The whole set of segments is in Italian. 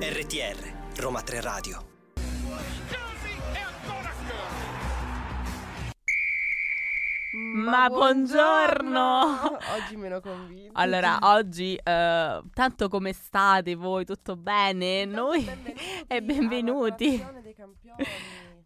RTR Roma 3 Radio. Ma buongiorno! Oggi meno convinto. Allora, oggi, eh, tanto come state voi? Tutto bene? Noi e benvenuti. alla dei campioni.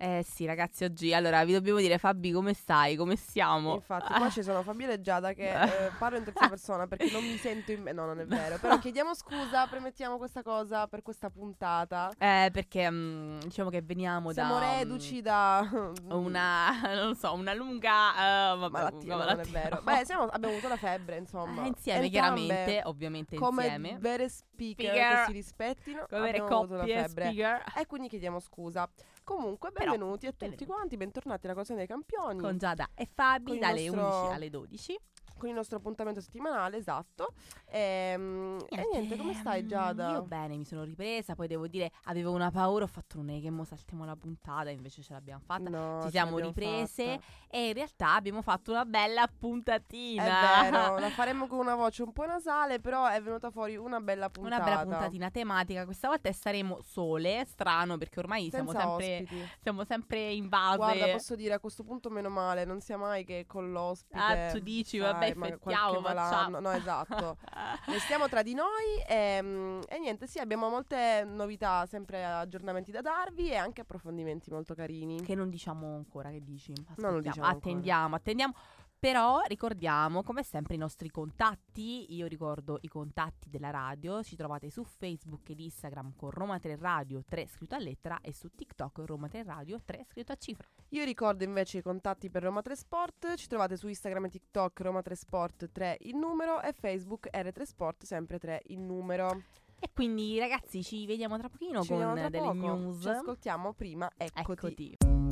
Eh sì, ragazzi, oggi allora vi dobbiamo dire Fabi come stai? Come stiamo? Infatti, qua ci sono Fabiola e Giada che eh, parlo in terza persona perché non mi sento in me. No, non è vero. Però chiediamo scusa, premettiamo questa cosa per questa puntata. Eh, perché mm, diciamo che veniamo Siamo da mm, reduci da una non so, una lunga eh, vabbè, malattia, una no, non è vero. Beh, siamo- abbiamo avuto la febbre, insomma. Eh, insieme Entrambe, chiaramente, ovviamente come insieme. vere speaker, Speaker. che si rispettino, Come vere coppie, speaker. E quindi chiediamo scusa. Comunque, Però, benvenuti a tutti benvenuti. quanti, bentornati alla Cosa dei Campioni. Con Giada e Fabi Con il dalle nostro- 11 alle 12. Con il nostro appuntamento settimanale, esatto. Ehm, E, niente, come stai mm, Giada? Io bene, mi sono ripresa, poi devo dire, avevo una paura, ho fatto un che mo saltiamo la puntata, invece ce l'abbiamo fatta. No, Ci siamo riprese fatta. e in realtà abbiamo fatto una bella È puntatina. vero, la faremo con una voce un po' nasale, però è venuta fuori una bella puntata. Una bella puntatina tematica questa volta e saremo sole, strano perché ormai siamo sempre, ospiti. siamo sempre in base. Guarda, posso dire a questo punto meno male, non sia mai che con l'ospite. Ah, tu dici, sai, vabbè, ma qualche malanno-. No, esatto. Restiamo tra di noi e, e niente, sì, abbiamo molte novità, sempre aggiornamenti da darvi e anche approfondimenti molto carini. Che non diciamo ancora, che dici? Non lo Aspettiamo, diciamo ancora. attendiamo, attendiamo. Però ricordiamo come sempre i nostri contatti, io ricordo i contatti della radio, ci trovate su Facebook ed Instagram con Roma 3 Radio 3 scritto a lettera e su TikTok Roma 3 Radio 3 scritto a cifra. Io ricordo invece i contatti per Roma 3 Sport, ci trovate su Instagram e TikTok Roma 3 Sport 3 il numero e Facebook R3 Sport sempre 3 il numero. E quindi ragazzi ci vediamo tra pochino Ci con tra delle poco. news. Ci ascoltiamo prima, eccoti. Eccoti.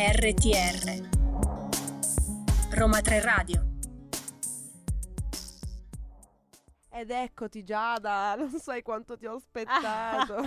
RTR Roma 3 Radio Ed eccoti Giada, non sai quanto ti ho aspettato.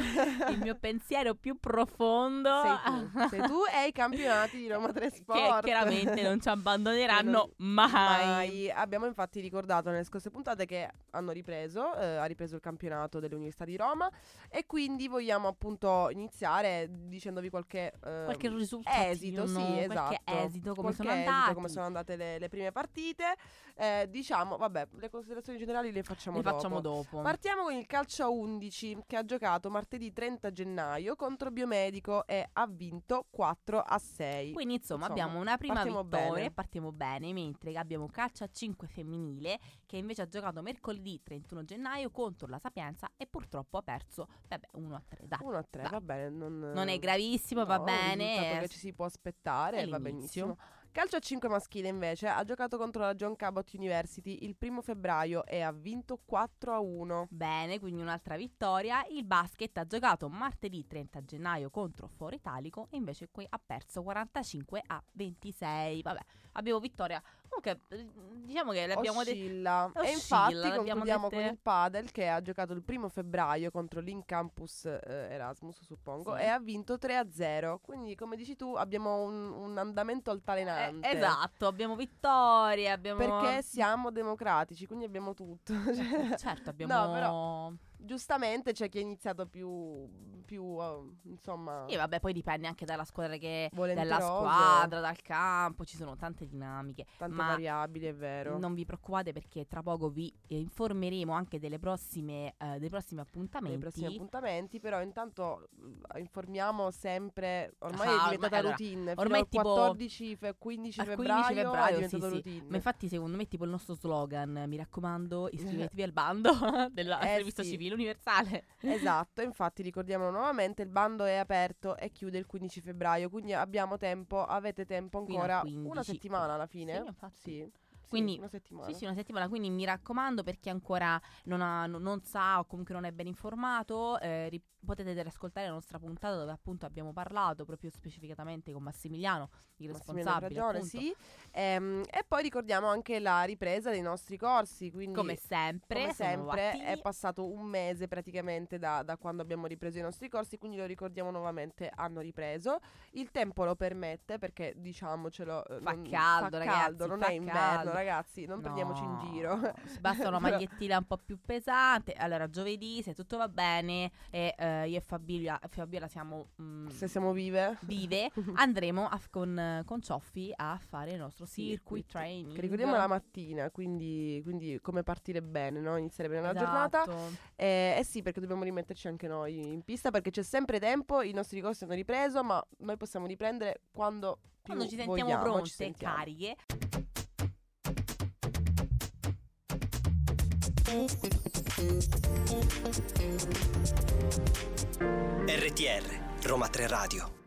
Il mio pensiero più profondo sei tu, sei tu e i campionati di Roma 3 che Sport. chiaramente non ci abbandoneranno Che non- mai. Abbiamo infatti ricordato nelle scorse puntate che hanno ripreso, eh, ha ripreso il campionato dell'Università di Roma e quindi vogliamo appunto iniziare dicendovi qualche, eh, Qualche risultato esito, sì, esatto. Qualche esito, come Qualche sono esito, come sono andate le, le prime partite. Eh, diciamo, vabbè, le considerazioni generali le facciamo Le dopo. facciamo dopo. Partiamo con il calcio a 11 che ha giocato martedì 30 gennaio contro Biomedico e ha vinto 4 a 6. Quindi insomma, Insomma, abbiamo una prima partiamo vittoria bene. e partiamo bene, mentre abbiamo calcio a 5 femminile che invece ha giocato mercoledì 31 gennaio contro la Sapienza e purtroppo ha perso, vabbè, 1 a 3. Dai, 1 a 3, dai. va bene. Non, Non è gravissimo, va no, è un bene. è- che ci si può aspettare, va benissimo. Calcio a 5 maschile invece ha giocato contro la John Cabot University il primo febbraio e ha vinto 4 a 1. Bene, quindi un'altra vittoria. Il basket ha giocato martedì 30 gennaio contro Foro Italico e invece qui ha perso 45 a 26. Vabbè, abbiamo vittoria. Comunque, eh, diciamo che l'abbiamo detto. Oscilla. E infatti concludiamo dette- con il padel che ha giocato il primo febbraio contro l'Incampus eh, Erasmus, suppongo, Sì. e ha vinto 3 a 0. Quindi, come dici tu, abbiamo un, un andamento altalenante. esatto, abbiamo vittorie, abbiamo... Perché siamo democratici, quindi abbiamo tutto. Cioè, Certo, abbiamo... No, però- giustamente c'è chi ha iniziato più, più eh, insomma, Sì, vabbè, poi dipende anche dalla squadra che... Dalla volenteroso. squadra, dal campo, ci sono tante dinamiche. tante variabili, è vero. Non vi preoccupate perché tra poco vi informeremo anche delle prossime, eh, dei prossimi appuntamenti. prossimi appuntamenti, però intanto eh, informiamo sempre, ormai Ah, è diventata ormai- routine, ormai fino al tipo- 14, fe- 15 al 15 febbraio, febbraio, è diventato sì, sì. routine. Ma infatti secondo me è tipo il nostro slogan, mi raccomando iscrivetevi al bando del Eh, sì. civile universale. Esatto, infatti ricordiamolo nuovamente, il bando è aperto e chiude il 15 febbraio, quindi abbiamo tempo, avete tempo ancora 15. una settimana alla fine. Sì, infatti. Sì, Quindi- una settimana. Sì, sì, una settimana, quindi mi raccomando per chi ancora non, ha- non- non sa o comunque non è ben informato, eh, ri- potete riascoltare la nostra puntata dove appunto abbiamo parlato proprio specificatamente con Massimiliano, il Massimiliano responsabile. Fragione, appunto. sì. Ehm, e poi ricordiamo anche la ripresa dei nostri corsi, quindi Come sempre, come sempre è passato un mese praticamente da, da quando abbiamo ripreso i nostri corsi, quindi lo ricordiamo nuovamente, hanno ripreso. Il tempo lo permette perché diciamocelo, eh, Fa non- caldo, fa ragazzi, caldo, non fa è inverno, caldo. Ragazzi, non prendiamoci in No, giro. ci Basta una magliettina un po' più pesante. Allora, giovedì, se tutto va bene, e eh, io e Fabiola, Fabiola siamo mm, Se siamo vive. vive, andremo a- con, con Cioffi a fare il nostro circuit Circuit, training. Che ricordiamo la mattina, quindi, quindi come partire bene, no? iniziare bene la giornata. Esatto. Eh, eh sì, perché dobbiamo rimetterci anche noi in pista perché c'è sempre tempo, i nostri corsi hanno ripreso, ma noi possiamo riprendere quando Quando ci sentiamo vogliamo, ci pronte e sentiamo. cariche. RTR, Roma 3 Radio.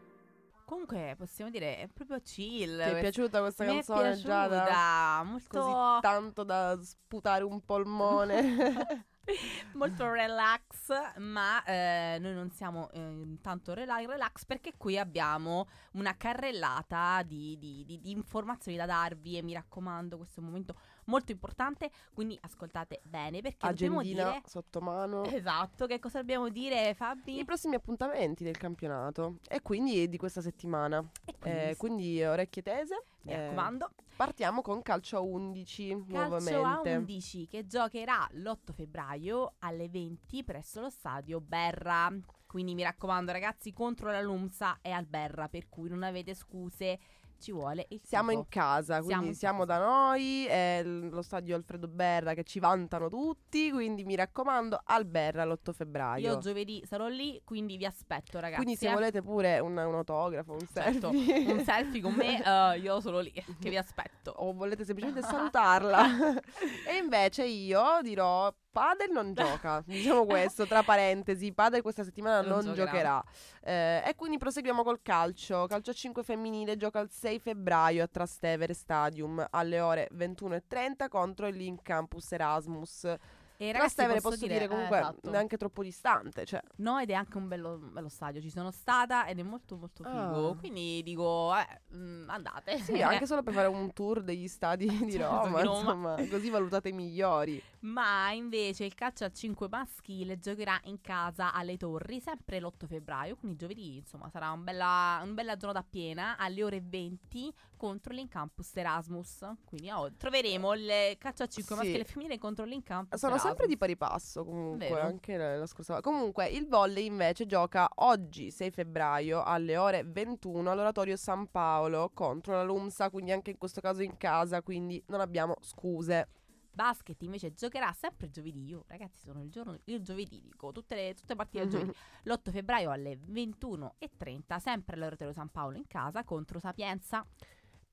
Comunque, possiamo dire, è proprio chill. Ti è piaciuta questa Mi è canzone Giada? piaciuta, molto, Così tanto da sputare un polmone. molto relax, ma eh, noi non siamo eh, tanto rela- relax perché qui abbiamo una carrellata di, di- di- di informazioni da darvi e mi raccomando, questo è un momento molto importante, quindi ascoltate bene perché dobbiamo Agendina dire... sotto mano. Esatto, che cosa dobbiamo dire Fabi? I prossimi appuntamenti del campionato e quindi di questa settimana. E Eh, sì, quindi orecchie tese. mi eh, raccomando. partiamo con calcio a 11 Calcio nuovamente. a 11 che giocherà l'8 febbraio alle 20 presso lo stadio Berra. Quindi mi raccomando ragazzi contro la Lumsa e al Berra, per cui non avete scuse, ci vuole il Siamo tifo. in casa, Siamo quindi in siamo, casa. da noi, è lo stadio Alfredo Berra che ci vantano tutti, quindi mi raccomando, al Berra l'8 febbraio. Io giovedì sarò lì, quindi vi aspetto ragazzi. quindi se eh. volete pure un, un autografo, un Certo, selfie, un selfie con me, eh, io sono lì, che vi aspetto. o volete semplicemente salutarla. e invece io dirò Padel non gioca, diciamo questo, tra parentesi, Padel questa settimana Non non, giocherà. Eh, e quindi proseguiamo col calcio. Calcio a 5 femminile gioca il 6 febbraio a Trastevere Stadium alle ore 21.30 contro il Link Campus Erasmus. E ragazzi, Trastevere posso, posso dire, comunque eh, esatto. neanche troppo distante, cioè No, ed è anche un bello, un bello stadio. Ci sono stata ed è molto, molto figo. Ah. Quindi dico, eh, mm, andate. sì, anche solo per fare un tour degli stadi di Certo, Roma, di Roma. insomma, così valutate i migliori. Ma invece il calcio a 5 maschile giocherà in casa alle Torri sempre l'8 febbraio. Quindi giovedì, insomma, sarà un bella, una bella giornata piena alle ore 20 contro l'Incampus Erasmus. Quindi oh, troveremo il calcio a 5 Sì. maschile e femminile contro l'Incampus Sono sempre di Erasmus. pari passo comunque, Vero. anche la, la scorsa. Comunque il volley invece gioca oggi 6 febbraio alle ore 21 all'oratorio San Paolo contro la Lumsa, quindi anche in questo caso in casa, quindi non abbiamo scuse. Basket invece giocherà sempre giovedì. Io, ragazzi, sono il giorno, il giovedì, dico, tutte le, tutte le partite del giovedì. L'8 febbraio alle 21.30, sempre all'Oratorio San Paolo in casa contro Sapienza.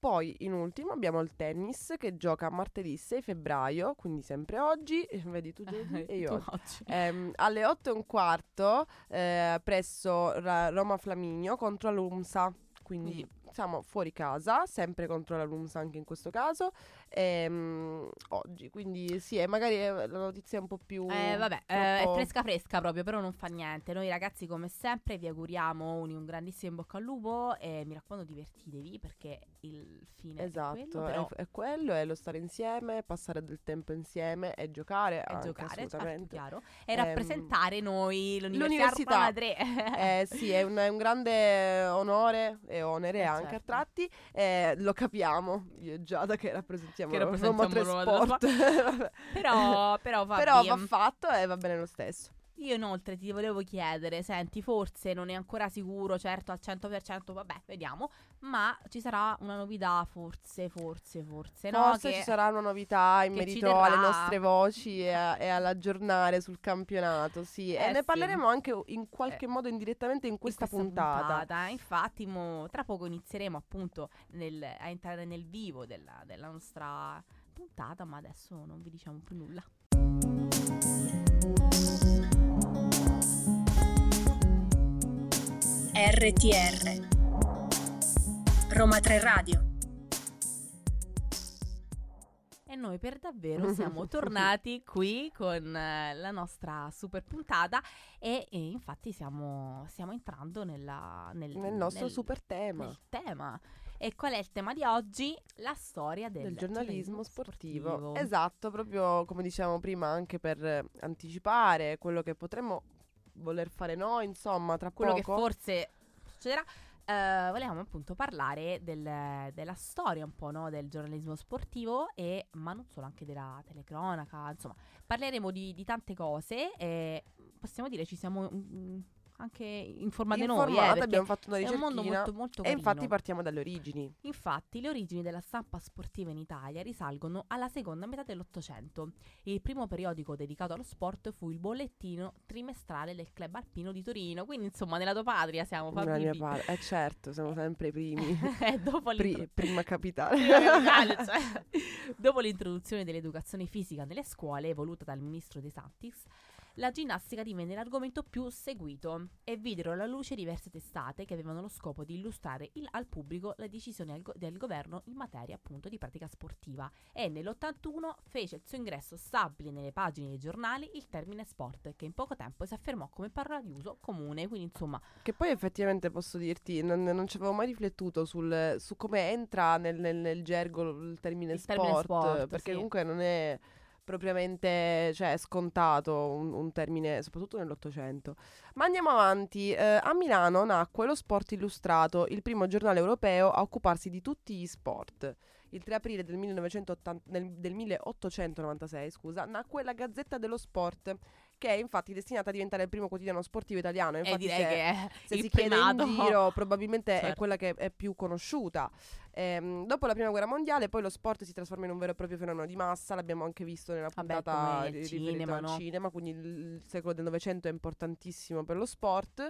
Poi in ultimo abbiamo il tennis che gioca martedì 6 febbraio, quindi sempre oggi, vedi tu giovedì e io oggi. Ehm, alle 8 e un quarto eh, presso Ra- Roma Flaminio contro la Lumsa. Quindi Mm. siamo fuori casa, sempre contro la Lumsa anche in questo caso. Ehm, oggi, quindi sì, e magari eh, la notizia è un po' più. Eh, vabbè, eh, è fresca fresca proprio, però non fa niente. Noi ragazzi, come sempre, vi auguriamo un, un grandissimo in bocca al lupo e mi raccomando divertitevi perché il fine è Esatto, quello, è, però è quello, è lo stare insieme, passare del tempo insieme e giocare. è anche, giocare, certo, chiaro, e Ehm, rappresentare noi, l'Università 3. Eh sì, è un, è un grande onore e onere Eh, anche a certo. tratti. eh, lo capiamo, io e Giada che rappresentiamo, Che Roma rappresentiamo 3 Roma 3 Sport. Però, però, Fabi, Però va fatto e va bene lo stesso. Io inoltre ti volevo chiedere, senti, forse non è ancora sicuro, certo al 100%, vabbè, vediamo, ma ci sarà una novità, forse, forse, forse, no? Forse che- ci sarà una novità in merito alle nostre voci e, a- e all'aggiornare sul campionato, sì. Eh e ne sì. parleremo anche in qualche modo indirettamente in in questa, puntata. Infatti, mo, tra poco inizieremo appunto nel- a entrare nel vivo della, della nostra puntata, ma adesso non vi diciamo più nulla. RTR Roma 3 Radio E noi per davvero siamo tornati qui con eh, la nostra super puntata e, e infatti stiamo, stiamo entrando nella- nel, Nel nostro nel- super tema tema. E qual è il tema di oggi? La storia del, del giornalismo sportivo. Esatto, proprio come dicevamo prima, anche per anticipare quello che potremmo voler fare noi, insomma, tra Quello poco. che forse succederà. eh, volevamo appunto parlare del- della storia un po' no, del giornalismo sportivo e ma non solo anche della telecronaca insomma parleremo di, di tante cose e possiamo dire ci siamo mm, anche informati noi eh, Informate, perché abbiamo fatto una è un mondo molto molto e carino. infatti partiamo dalle origini. Infatti, le origini della stampa sportiva in Italia risalgono alla seconda metà dell'Ottocento. Il primo periodico dedicato allo sport fu il bollettino trimestrale del Club Alpino di Torino. Quindi, insomma, nella tua patria siamo Nella mia parte. Eh certo, siamo sempre i primi. Eh, dopo, Pri- l'intro- prima capitale. prima capitale, cioè. Dopo l'introduzione dell'educazione fisica nelle scuole, voluta dal ministro De Santis, la ginnastica divenne l'argomento più seguito e videro alla luce diverse testate che avevano lo scopo di illustrare il- al pubblico le decisioni go- del governo in materia appunto di pratica sportiva e nell'81 fece il suo ingresso stabile nelle pagine dei giornali il termine sport che in poco tempo si affermò come parola di uso comune quindi insomma Che poi effettivamente posso dirti, non, non ci avevo mai riflettuto sul- su come entra nel, nel- nel gergo il termine, Il sport, termine sport, perché sì. comunque non è propriamente cioè, scontato un, un termine, soprattutto nell'Ottocento. Ma andiamo avanti. Eh, a Milano nacque lo Sport Illustrato, il primo giornale europeo a occuparsi di tutti gli sport. Il 3 aprile del, 1980 nel- del 1896 scusa, nacque la Gazzetta dello Sport, che è infatti destinata a diventare il primo quotidiano sportivo italiano. e Infatti direi se- che è se si chiede in giro probabilmente è Certo. quella che è più conosciuta. Ehm, dopo la prima guerra mondiale poi lo sport si trasforma in un vero e proprio fenomeno di massa, l'abbiamo anche visto nella Vabbè, puntata ri- riferita cinema, no? cinema, quindi il, secolo del Novecento è importantissimo per lo sport.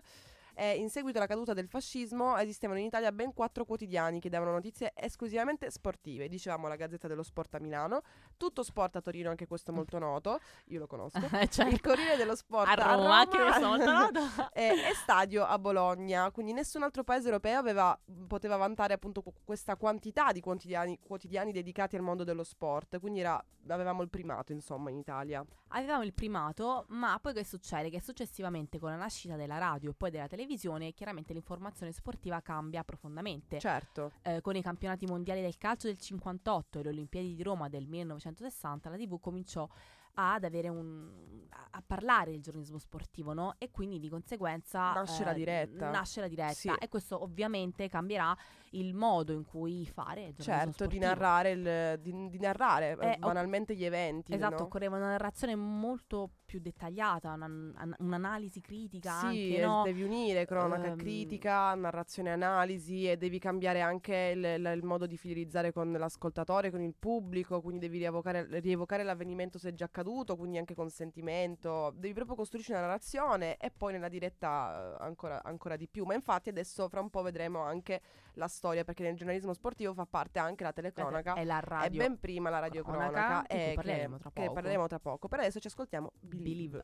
E in seguito alla caduta del fascismo esistevano in Italia ben quattro quotidiani che davano notizie esclusivamente sportive. Dicevamo la Gazzetta dello Sport a Milano, Tutto Sport a Torino, anche questo è molto noto, io lo conosco. Certo. Il Corriere dello Sport a Roma, a che Roma. ne so, tra l'altro. e, e stadio a Bologna, quindi nessun altro paese europeo aveva- poteva vantare appunto qu- questa quantità di quotidiani, quotidiani dedicati al mondo dello sport, quindi era- avevamo il primato insomma in Italia. Avevamo il primato, ma poi che succede? Che successivamente con la nascita della radio e poi della televisione, chiaramente l'informazione sportiva cambia profondamente. Certo, Eh, con i campionati mondiali del calcio del 58 e le Olimpiadi di Roma del 1960, la TV cominciò ad avere un a- parlare del giornalismo sportivo, no? E quindi di conseguenza Nasce la diretta. Nasce la diretta Sì. e questo ovviamente cambierà il modo in cui fare il giornalismo certo, di narrare, il- di, di narrare eh, Eh, banalmente gli eventi. Esatto, no? occorreva una narrazione molto più dettagliata, una- an- un'analisi critica Sì, anche, no? devi unire cronaca Ehm, critica, narrazione analisi e devi cambiare anche il, il- il modo di fidelizzare con l'ascoltatore, con il pubblico, quindi devi rievocare, rievocare l'avvenimento se è già accaduto, quindi anche con sentimento, devi proprio costruirci una narrazione e poi nella diretta eh, ancora, ancora di più, ma infatti adesso fra un po' vedremo anche la storia perché nel giornalismo sportivo fa parte anche la telecronaca. è la È radio ben prima la radiocronaca cronaca, di cui eh, che, parleremo tra che poco. parleremo tra poco. Per adesso ci ascoltiamo Believe. Believe.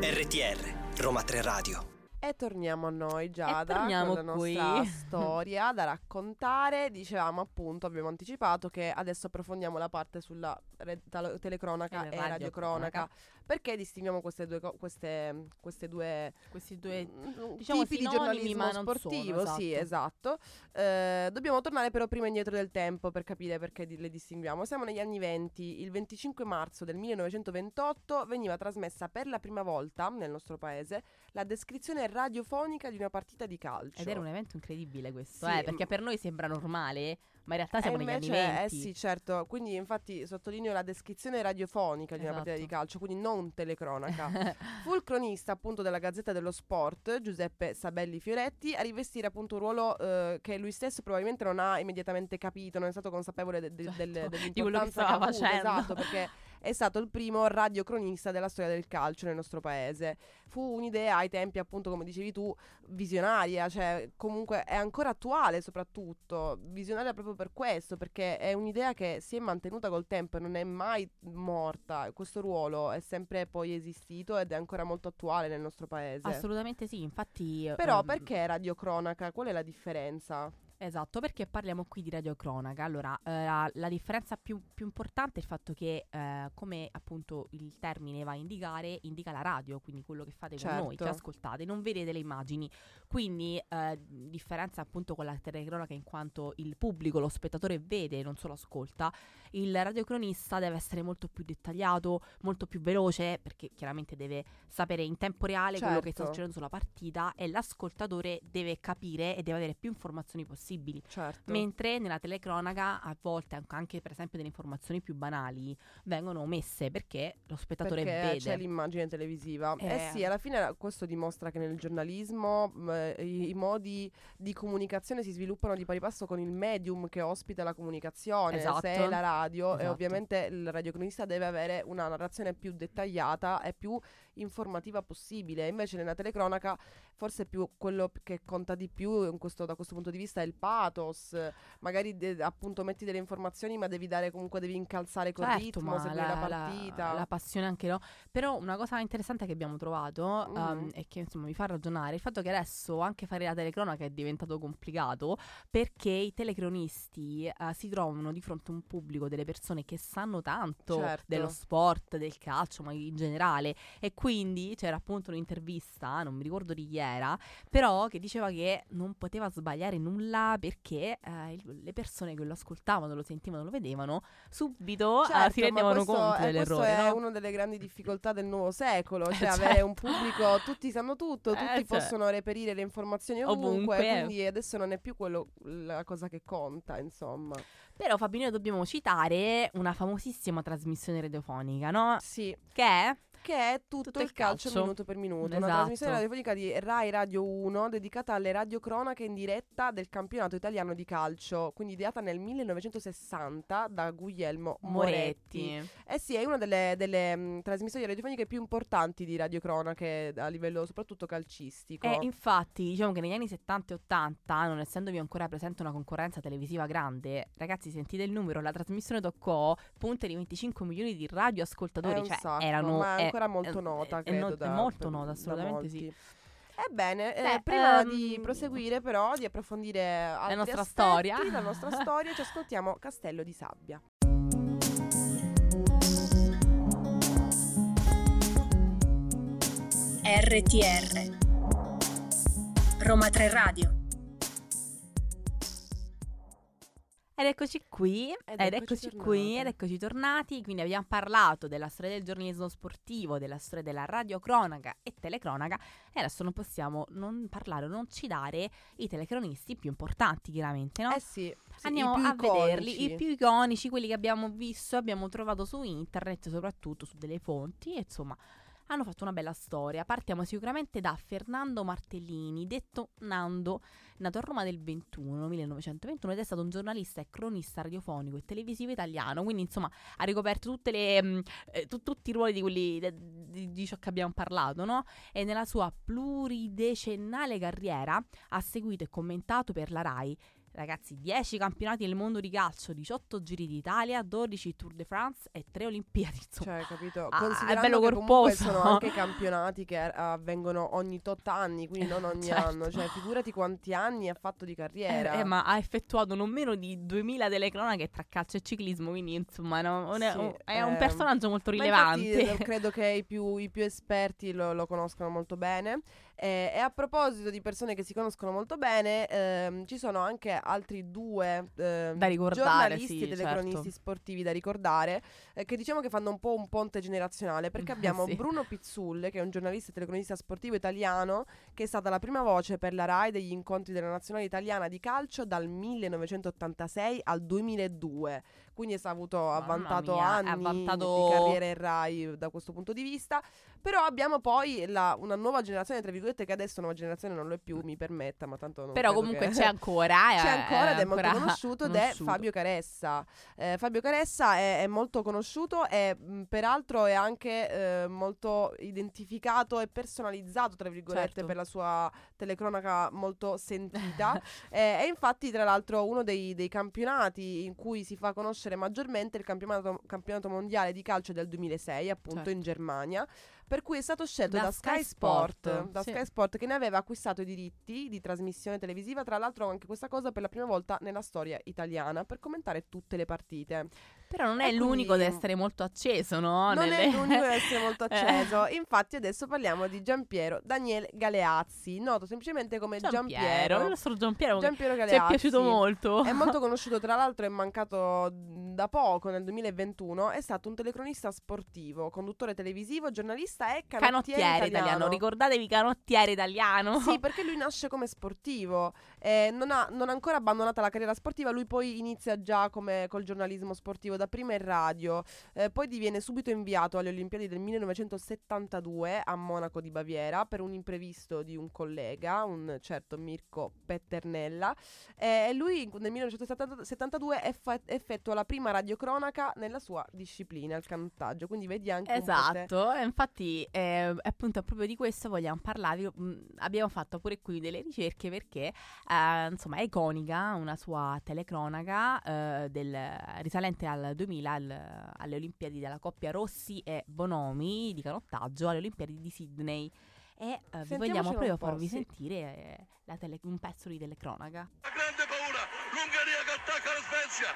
RTR, Roma 3 Radio. E torniamo a noi Giada torniamo con la qui. nostra storia da raccontare. Dicevamo appunto, abbiamo anticipato che adesso approfondiamo la parte sulla re- talo- telecronaca E e, radiocronaca. radiocronaca. Perché distinguiamo queste due, co- queste, queste due Questi due mm, diciamo tipi di giornalismo sportivo? sono, Sì, esatto. esatto. Eh, dobbiamo tornare però prima indietro del tempo per capire perché di- le distinguiamo. Siamo negli anni 20. Il 25 marzo del 1928 veniva trasmessa per la prima volta nel nostro paese la descrizione radiofonica di una partita di calcio. Ed era un evento incredibile questo, Sì, eh, perché m- per noi sembra normale, ma in realtà siamo E negli anni invece, 20. Eh sì, certo. Quindi, infatti, sottolineo la descrizione radiofonica di una partita di Esatto. calcio, quindi non telecronaca. Fu il cronista appunto della Gazzetta dello Sport, Giuseppe Sabelli Fioretti, a rivestire appunto un ruolo eh, che lui stesso probabilmente non ha immediatamente capito, non è stato consapevole de- de- Certo, del- di quello che dell'importanza stava facendo. Esatto, perché è stato il primo radiocronista della storia del calcio nel nostro paese. Fu un'idea ai tempi, appunto, come dicevi tu, visionaria, cioè comunque è ancora attuale soprattutto, visionaria proprio per questo, perché è un'idea che si è mantenuta col tempo e non è mai morta. Questo ruolo è sempre poi esistito ed è ancora molto attuale nel nostro paese. Assolutamente sì, infatti... Però ehm, perché radiocronaca? Qual è la differenza? Esatto, perché parliamo qui di radiocronaca. Allora, eh, la, la differenza più, più importante è il fatto che, eh, come appunto il termine va a indicare, indica la radio, quindi quello che fate con noi, che Certo. ascoltate, non vedete le immagini. Quindi, eh, differenza appunto con la telecronaca in quanto il pubblico, lo spettatore vede, non solo ascolta, il radiocronista deve essere molto più dettagliato, molto più veloce, perché chiaramente deve sapere in tempo reale quello che sta Certo. succedendo sulla partita e l'ascoltatore deve capire e deve avere più informazioni possibili. Certo. Mentre nella telecronaca a volte anche- per esempio delle informazioni più banali vengono omesse perché lo spettatore perché vede. c'è l'immagine televisiva. Eh. Eh. sì, alla fine questo dimostra che nel giornalismo mh, i, i modi di comunicazione si sviluppano di pari passo con il medium che ospita la comunicazione. Esatto. Se è la radio, e Esatto. ovviamente il radiocronista deve avere una narrazione più dettagliata e più informativa possibile. Invece nella telecronaca forse più quello che conta di più in questo- da questo punto di vista è il pathos. Magari de- appunto metti delle informazioni ma devi dare comunque devi incalzare col Certo, ritmo, seguire la, partita. la passione anche no. Però una cosa interessante che abbiamo trovato um, Mhm. e che insomma mi fa ragionare il fatto che adesso anche fare la telecronaca è diventato complicato perché i telecronisti eh, si trovano di fronte a un pubblico delle persone che sanno tanto Certo. dello sport, del calcio, ma in generale e quindi c'era appunto un'intervista, non mi ricordo di chi era, però che diceva che non poteva sbagliare nulla perché eh, il- le persone che lo ascoltavano, lo sentivano, lo vedevano subito eh, Certo, si ma rendevano questo, conto eh, dell'errore. Questo è no? una delle grandi difficoltà del nuovo secolo, cioè Certo. avere un pubblico, tutti sanno tutto, Eh, tutti cioè. possono reperire le informazioni ovunque, Ovunque, eh. quindi adesso non è più quello la cosa che conta, insomma. Però Fabio, noi dobbiamo citare una famosissima trasmissione radiofonica, no? Sì, Che è che è tutto, Tutto il calcio, calcio. minuto per minuto, una Esatto. trasmissione radiofonica di Rai Radio 1 dedicata alle radiocronache in diretta del campionato italiano di calcio, quindi ideata nel 1960 da Guglielmo Moretti. Moretti. Eh sì, è una delle, delle, mh, trasmissioni radiofoniche più importanti di radiocronache a livello soprattutto calcistico. E infatti, diciamo che negli anni 70 e 80, non essendovi ancora presente una concorrenza televisiva grande, ragazzi, sentite il numero, la trasmissione toccò punte di 25 milioni di radioascoltatori, un cioè sacco, erano è eh, ancora molto eh, nota, è credo. no- è da- molto per- nota, assolutamente sì. Ebbene, eh, Beh, prima ehm, di proseguire però, di approfondire altri nostra aspetti, storia. la nostra storia, ci ascoltiamo Castello di Sabbia. RTR Roma 3 Radio Ed eccoci qui, Ed ed, eccoci eccoci qui, ed eccoci tornati. Quindi abbiamo parlato della storia del giornalismo sportivo, della storia della radiocronaca e telecronaca. E adesso non possiamo non parlare o non citare i telecronisti più importanti, chiaramente, no? Eh sì, sì, Andiamo a vederli, iconici. i più iconici, quelli che abbiamo visto, abbiamo trovato su internet, soprattutto su delle fonti, e insomma hanno fatto una bella storia. Partiamo sicuramente da Fernando Martellini, detto Nando, nato a Roma del 21, 1921, ed è stato un giornalista e cronista radiofonico e televisivo italiano, quindi insomma ha ricoperto le, mm, eh, tu- tutti i ruoli di, quelli, di, di ciò che abbiamo parlato, no? E nella sua pluridecennale carriera ha seguito e commentato per la RAI Ragazzi, 10 campionati del mondo di calcio, 18 giri d'Italia, 12 Tour de France e 3 Olimpiadi. Insomma, Cioè, capito? Ah, è bello corposo. sono anche campionati che eh, avvengono ogni tot anni, quindi non ogni Certo. anno. Cioè, figurati quanti anni ha fatto di carriera. Eh, eh, ma ha effettuato non meno di 2000 telecronache tra calcio e ciclismo, quindi insomma no, Sì, è, è un ehm, personaggio molto rilevante. infatti, eh, credo che i più, i più esperti lo, lo conoscono molto bene. Eh, e a proposito di persone che si conoscono molto bene, ehm, ci sono anche altri due Da ricordare, giornalisti sì, e telecronisti certo. sportivi da ricordare, eh, che diciamo che fanno un po' un ponte generazionale, perché abbiamo Sì. Bruno Pizzulle, che è un giornalista e telecronista sportivo italiano, che è stata la prima voce per la RAI degli incontri della nazionale italiana di calcio dal 1986 al 2002. Quindi ha avuto ha Mamma vantato mia, anni vantato- di carriera in RAI da questo punto di vista. Però abbiamo poi la- una nuova generazione, tra virgolette, che adesso nuova generazione non lo è più, mi permetta, ma tanto non Però comunque che- c'è ancora. C'è eh, ancora ed è molto ancora conosciuto ed è. Fabio Caressa. Eh, Fabio Caressa è, è molto conosciuto e mh, peraltro è anche eh, molto identificato e personalizzato, tra virgolette, Certo. per la sua telecronaca molto sentita. Eh, e infatti, tra l'altro, uno dei, dei campionati in cui si fa conoscere maggiormente è il campionato, campionato mondiale di calcio del 2006, appunto Certo. in Germania. Per cui è stato scelto Da da, Sky Sport, Sport, da sì. Sky Sport che ne aveva acquistato i diritti di trasmissione televisiva, tra l'altro anche questa cosa per la prima volta nella storia italiana, per commentare tutte le partite. Però non E è l'unico quindi- ad essere molto acceso, no? non Nelle- è l'unico ad essere molto Eh. acceso. Infatti adesso parliamo di Giampiero Daniele Galeazzi, noto semplicemente come Giampiero, Giampiero. il nostro Giampiero, Giampiero ci è Galeazzi. piaciuto molto. È molto conosciuto, tra l'altro è mancato da poco, nel 2021. È stato un telecronista sportivo, conduttore televisivo, giornalista e canottiere, canottiere italiano. Ricordatevi canottiere italiano. Sì, perché lui nasce come sportivo, eh, non, ha, non ha ancora abbandonata la carriera sportiva, lui poi inizia già come col giornalismo sportivo, dapprima in radio, eh, poi diviene subito inviato alle Olimpiadi del 1972 a Monaco di Baviera per un imprevisto di un collega, un certo Mirko Petternella, eh, e lui in- nel 1972 effa- effettua la prima radiocronaca nella sua disciplina, il canottaggio, quindi vedi anche Esatto, e eh, appunto proprio di questo vogliamo parlarvi. Mm, abbiamo fatto pure qui delle ricerche perché eh, insomma è iconica una sua telecronaca eh, del- risalente al 2000 al- alle Olimpiadi della coppia Rossi e Bonomi di canottaggio alle Olimpiadi di Sydney. E eh, vi vogliamo proprio farvi sì. sentire eh, la tele- un pezzo di telecronaca. La grande paura, l'Ungheria che attacca la Svezia,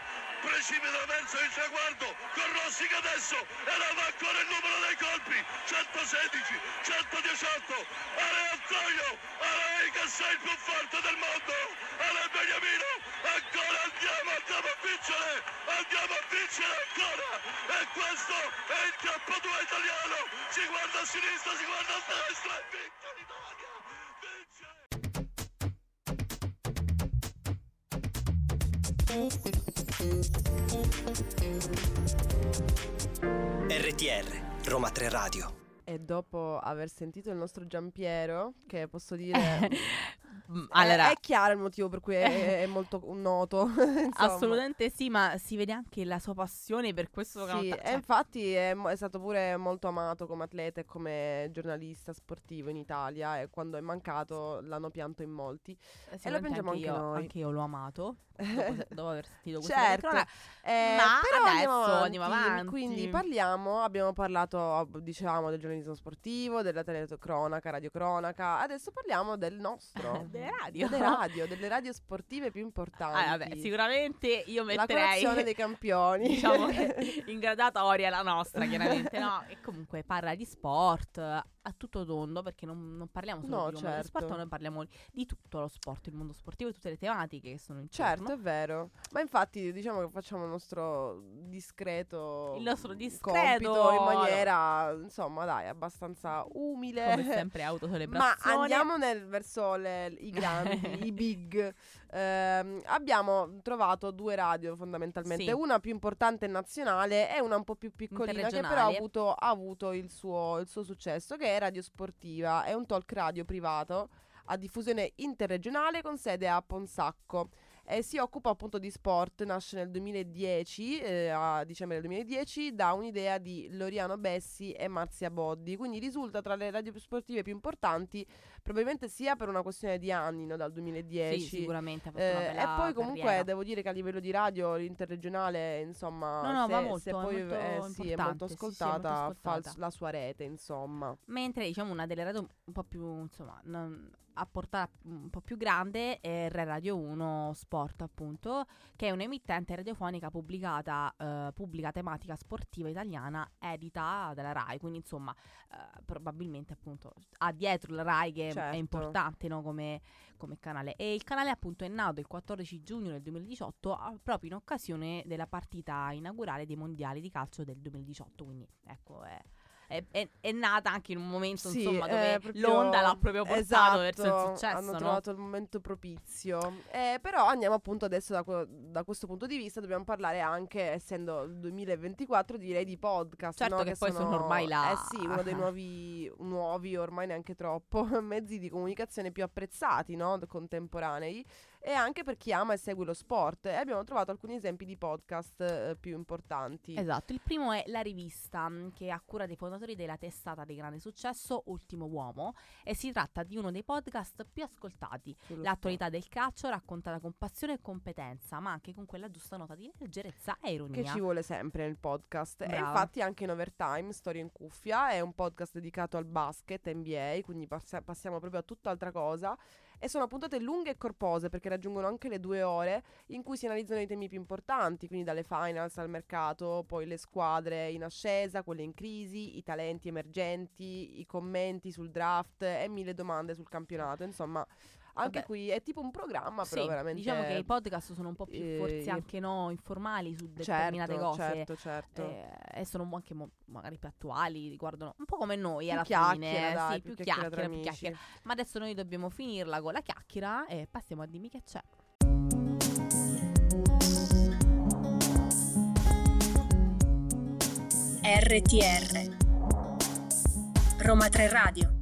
precipita verso il traguardo, con Rossi che adesso eleva ancora il numero dei colpi, 116, 118, Ale Antonio, Ale che sei il più forte del mondo, Ale Beniamino, ancora andiamo, andiamo a vincere, andiamo a vincere ancora, e questo è il campo 2 italiano, si guarda a sinistra, si guarda a destra, e vince l'Italia, vince! RTR, Roma 3 Radio. E dopo aver sentito il nostro Giampiero, che posso dire Mm, È- Allora, è, chiaro il motivo per cui è, è molto noto. assolutamente sì, ma si vede anche la sua passione per questo Sì, e infatti è, è stato pure molto amato come atleta e come giornalista sportivo in Italia e quando è mancato l'hanno pianto in molti. Eh, E lo piangiamo anche anche io, noi. anche io l'ho amato dopo, dopo aver sentito questa Certo, telecronaca. Eh, Ma però adesso andiamo andiamo avanti. Quindi parliamo, abbiamo parlato, dicevamo, del giornalismo sportivo, della telecronaca, radiocronaca. Adesso parliamo del nostro. Delle radio. Delle radio, delle radio sportive più importanti. Ah, vabbè, sicuramente io La metterei colazione dei campioni. diciamo che in gradatoria la nostra, chiaramente, no? E comunque parla di sport a tutto tondo, perché non, non parliamo solo No, di certo. sport, ma noi parliamo di tutto lo sport, il mondo sportivo e tutte le tematiche che sono intorno. Certo, è vero. Ma infatti diciamo che facciamo il nostro discreto Il nostro discreto compito in maniera, insomma, dai, abbastanza umile. Come sempre Ma autocelebrazione. andiamo nel- verso le- i grandi, i big. Ehm, abbiamo trovato due radio fondamentalmente, Sì. una più importante nazionale e una un po' più piccolina che però ha avuto, ha avuto il, suo, il suo successo, che è Radio Sportiva, è un talk radio privato a diffusione interregionale con sede a Ponsacco. E si occupa appunto di sport, nasce nel 2010, eh, a dicembre del 2010, da un'idea di Loriano Bessi e Marzia Boddi. Quindi risulta tra le radio sportive più importanti, probabilmente sia per una questione di anni, no, dal 2010. Sì, sicuramente Eh, e poi comunque carriera. devo dire che a livello di radio l'interregionale insomma No, no, se, molto, se è poi molto eh, sì, è molto importante, sì, sì, è molto ascoltata, fa ascoltata. la sua rete insomma Mentre diciamo una delle radio un po' più, insomma, non- a portata un po' più grande è Re Radio 1 Sport, appunto, che è un'emittente radiofonica pubblicata, eh, pubblica tematica sportiva italiana, edita dalla RAI, quindi insomma, eh, probabilmente appunto ha dietro la RAI che Certo. è importante no, come, come canale. E il canale appunto è nato il 14 giugno del 2018 a- proprio in occasione della partita inaugurale dei mondiali di calcio del 2018, quindi ecco è è, è- è nata anche in un momento Sì, insomma eh, dove proprio- l'onda l'ha proprio portato verso il esatto, successo, Hanno no? trovato il momento propizio. Eh, però andiamo appunto adesso da, da questo punto di vista, dobbiamo parlare anche, essendo il 2024, direi di podcast. Certo no? che poi sono ormai là. Eh sì, uno dei nuovi, nuovi, ormai neanche troppo, mezzi di comunicazione più apprezzati, no? Contemporanei. E anche per chi ama e segue lo sport. E abbiamo trovato alcuni esempi di podcast eh, più importanti. Esatto, il primo è La Rivista, che a cura dei fondatori della testata di grande successo Ultimo Uomo e si tratta di uno dei podcast più ascoltati. sullo L'attualità del calcio raccontata con passione e competenza, ma anche con quella giusta nota di leggerezza e ironia. Che ci vuole sempre nel podcast. E Brava. infatti anche in Overtime, Storia in cuffia, è un podcast dedicato al basket, NBA, quindi passiamo proprio a tutt'altra cosa. E sono puntate lunghe e corpose perché raggiungono anche le due ore in cui si analizzano i temi più importanti, quindi dalle finals al mercato, poi le squadre in ascesa, quelle in crisi, i talenti emergenti, i commenti sul draft e mille domande sul campionato. Insomma, anche Vabbè. qui è tipo un programma, Sì, però veramente... diciamo che i podcast sono un po' più eh, forse anche no, informali su certo, determinate cose. certo, certo. eh, e sono anche mo- magari più attuali, riguardano un po' come noi Più alla fine, dai, sì, più più chiacchiera chiacchiera, più chiacchiera. Ma adesso noi dobbiamo finirla con la chiacchiera e passiamo a dimmi che c'è. RTR Roma 3 Radio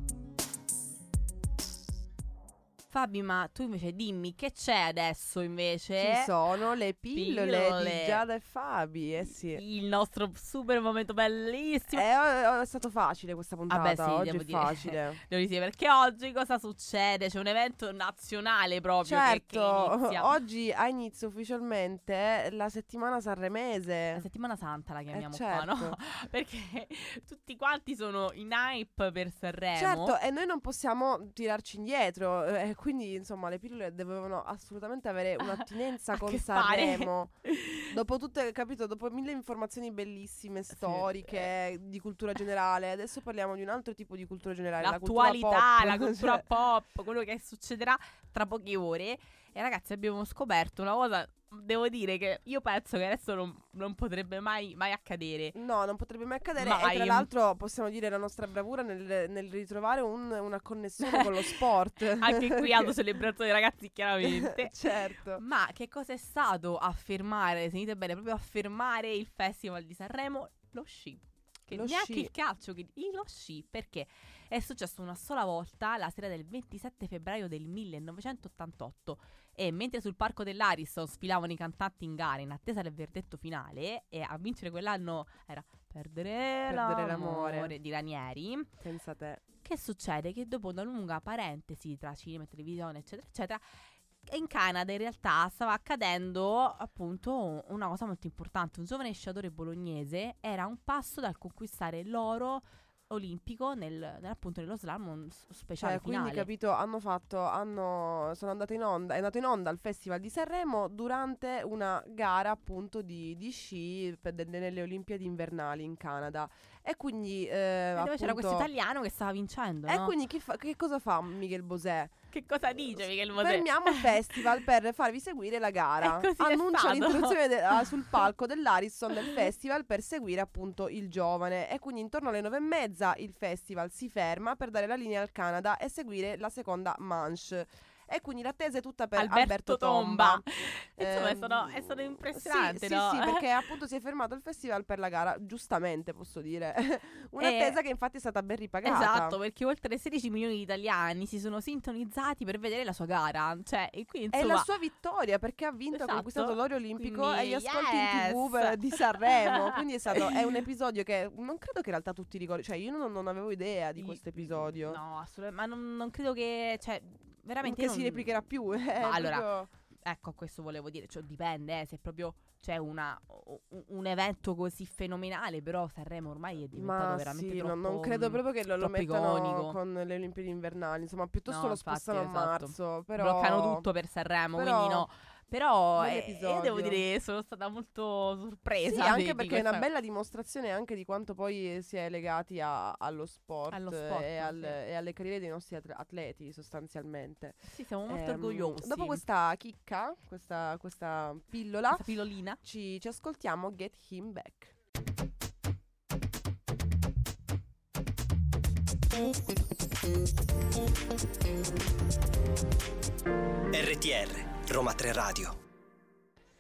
Fabi, ma tu invece dimmi che c'è adesso invece? Ci sono le pillole, Pillole. di Giada e Fabi, eh sì. Il nostro super momento bellissimo. Eh, oh, è stato facile questa puntata, Vabbè, sì, oggi è dire. facile. Devo dire perché oggi cosa succede? C'è un evento nazionale proprio che- che, certo, inizia. oggi ha inizio ufficialmente la settimana La sanremese. settimana santa la chiamiamo Eh, qua, no? certo. Perché tutti quanti sono in hype per Sanremo. Certo, e noi non possiamo tirarci indietro, eh, quindi insomma le pillole dovevano assolutamente avere un'attinenza con. Sanremo. Dopo tutte, capito, dopo mille informazioni bellissime, storiche, di cultura generale, adesso parliamo di un altro tipo di cultura generale, la cultura L'attualità, pop. la cultura Cioè, pop, quello che succederà tra poche ore. E ragazzi abbiamo scoperto una cosa, devo dire che io penso che adesso non, non potrebbe mai, mai accadere. No, non potrebbe mai accadere. Mai. E tra l'altro possiamo dire la nostra bravura nel, nel ritrovare un- una connessione con lo sport. Anche qui autocelebrazione ragazzi chiaramente. certo. Ma che cosa è stato affermare, sentite bene, proprio affermare il Festival di Sanremo? Lo sci. Che Lo neanche sci. il calcio, che il- lo sci, perché è successo una sola volta la sera del 27 febbraio del 1988 e mentre sul parco dell'Ariston sfilavano i cantanti in gara in attesa del verdetto finale e a vincere quell'anno era Perdere, Perdere l'amore, l'amore. di Ranieri, Pensa a te. che succede? Che dopo una lunga parentesi tra cinema e televisione, eccetera, eccetera, in Canada in realtà stava accadendo appunto una cosa molto importante. Un giovane sciatore bolognese era un passo dal conquistare l'oro olimpico nel, nel- appunto nello slalom s- speciale Cioè, quindi finale. capito, hanno fatto, hanno, sono andate in onda, è andato in onda al Festival di Sanremo durante una gara appunto di, di sci per de- nelle Olimpiadi invernali in Canada. E quindi, eh, E dove c'era appunto- questo italiano che stava vincendo, E no? quindi fa- che cosa fa Miguel Bosè? Che cosa dice Michele Mosè? Fermiamo il festival per farvi seguire la gara. Annuncia l'introduzione de- ah, sul palco dell'Ariston del festival per seguire appunto il giovane. E quindi intorno alle nove e mezza il festival si ferma per dare la linea al Canada e seguire la seconda manche. E quindi l'attesa è tutta per Alberto, Alberto, Tomba. Tomba. Insomma, è Ehm, stato, è stato impressionante, sì, no? Sì, sì, perché appunto si è fermato il festival per la gara, giustamente posso dire. Un'attesa che infatti è stata ben ripagata. Esatto, perché oltre 16 milioni di italiani si sono sintonizzati per vedere la sua gara. Cioè, e quindi È insomma. la sua vittoria perché ha vinto, Esatto. ha conquistato l'oro olimpico Quindi, e gli ascolti in tv di Sanremo. Quindi è stato è un episodio che non credo che in realtà tutti ricordino. Cioè, io non, non avevo idea di questo episodio. No, assolutamente. Ma non, non credo che. Cioè, veramente. che io si non- replicherà più. No, allora, proprio- Ecco, questo volevo dire. Cioè, dipende, eh, se proprio c'è una, un, evento così fenomenale. Però Sanremo ormai è diventato Ma veramente sì, troppo. non, non credo proprio che lo, lo mettano iconico. con le Olimpiadi invernali. Insomma, piuttosto No, lo infatti, spostano a esatto. marzo. Però... Bloccano tutto per Sanremo, però- quindi no. Però eh, io devo dire sono stata molto sorpresa. Sì, anche perché è una bella dimostrazione anche di quanto poi si è legati a- allo sport, Allo sport, e, al- sì. e alle carriere dei nostri atle- atleti sostanzialmente. Sì, siamo molto Ehm, orgogliosi. Dopo questa chicca, questa, questa pillola, Questa pillolina. ci, ci ascoltiamo Get Him Back. RTR, Roma 3 Radio.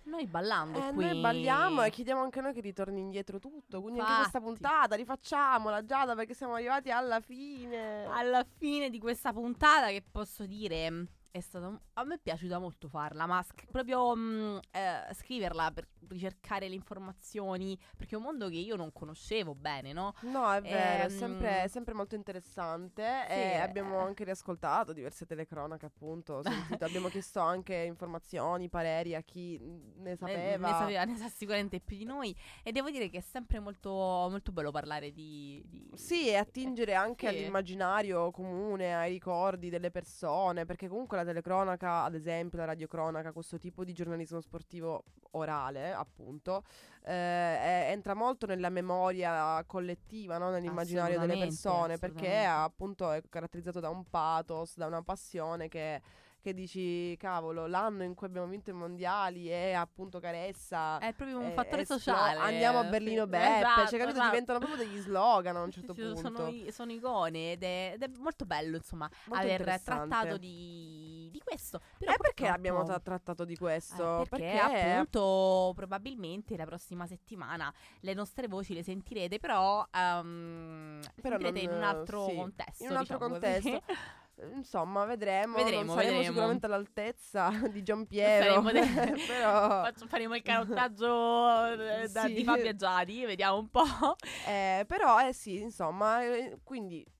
Noi ballando Eh, qui. noi balliamo e chiediamo anche noi che ritorni indietro tutto. Quindi anche questa puntata rifacciamola Giada perché siamo arrivati alla fine. Alla fine di questa puntata che posso dire è stato a me è piaciuta molto farla, ma sc- proprio mh, eh, scriverla per ricercare le informazioni, perché è un mondo che io non conoscevo bene, no? No, è vero, è Ehm, sempre, sempre molto interessante sì, e abbiamo eh. anche riascoltato diverse telecronache, appunto, sentito, abbiamo chiesto anche informazioni, pareri a chi ne Ne- sapeva. Ne, sapeva, ne sa sicuramente più di noi e devo dire che è sempre molto, molto bello parlare di... di- Sì, e attingere anche Sì. all'immaginario comune, ai ricordi delle persone, perché comunque la telecronaca, ad esempio la radiocronaca, questo tipo di giornalismo sportivo orale, appunto, eh, è- entra molto nella memoria collettiva, no? nell'immaginario delle persone, perché appunto è caratterizzato da un pathos, da una passione che... Che dici, cavolo, l'anno in cui abbiamo vinto i mondiali e appunto Caressa È proprio un eh, fattore esplo- sociale. Andiamo a Berlino Sì, Beppe, esatto, cioè capito, esatto. diventano proprio degli slogan a un certo sì, punto. Sono, i- sono icone ed è, ed è molto bello, insomma, Molto aver trattato di, di questo. Però E perché purtroppo- abbiamo tra- trattato di questo? Eh, perché, appunto probabilmente la prossima settimana le nostre voci le sentirete, però, ehm, Però sentirete non- in un altro sì, contesto. in un altro diciamo contesto. così. Insomma, vedremo. Vedremo, non saremo vedremo. sicuramente all'altezza di Giampiero. De- però Faccio- faremo il canottaggio eh, da- Sì. di Fabio Giadi, vediamo un po'. Eh, però, eh sì, insomma, eh, quindi eh,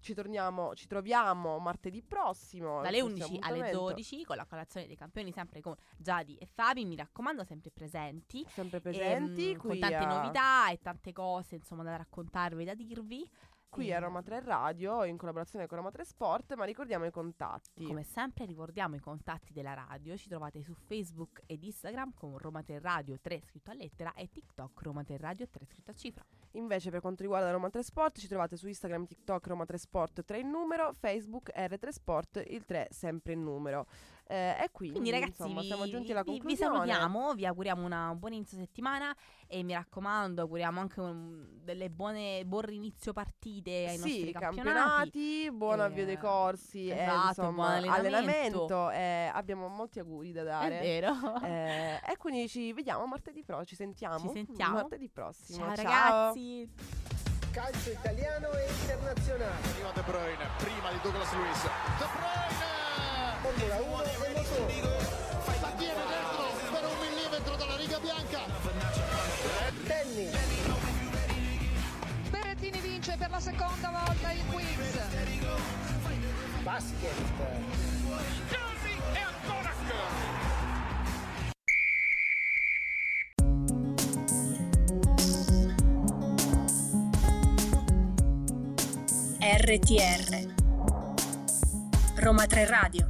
ci torniamo, ci troviamo martedì prossimo. Dalle in questo 11 alle appuntamento. 12 con la colazione dei campioni, sempre con Giadi e Fabi. Mi raccomando, sempre presenti. Sempre presenti ehm, qui, con tante a, novità e tante cose insomma da raccontarvi, da dirvi. Qui a Roma 3 Radio in collaborazione con Roma 3 Sport. Ma ricordiamo i contatti. Come sempre ricordiamo i contatti della radio, ci trovate su Facebook ed Instagram con Roma 3 Radio 3 scritto a lettera e TikTok Roma 3 Radio 3 scritto a cifra. Invece per quanto riguarda Roma 3 Sport ci trovate su Instagram, TikTok Roma 3 Sport 3 in numero, Facebook R3 Sport il 3 sempre in numero. Eh, e quindi, Quindi ragazzi insomma vi, siamo giunti alla vi- vi conclusione. salutiamo, vi auguriamo una buona inizio settimana e mi raccomando auguriamo anche un, delle buone, buon inizio partite ai sì, nostri campionati. campionati, buon Eh, avvio dei corsi, e, esatto, insomma, buon allenamento. allenamento, eh, abbiamo molti auguri da È dare. vero. Eh, e quindi ci vediamo martedì prossimo, ci sentiamo. Ci sentiamo. martedì prossimo. Ciao ragazzi. calcio italiano e internazionale. Arriva De Bruyne, prima di Douglas Luiz. De Bruyne! Formula 1 e motori. La tiene dentro per un millimetro dalla riga bianca. Tennis. Berrettini vince per la seconda volta il quiz. Basket. RTR Roma 3 Radio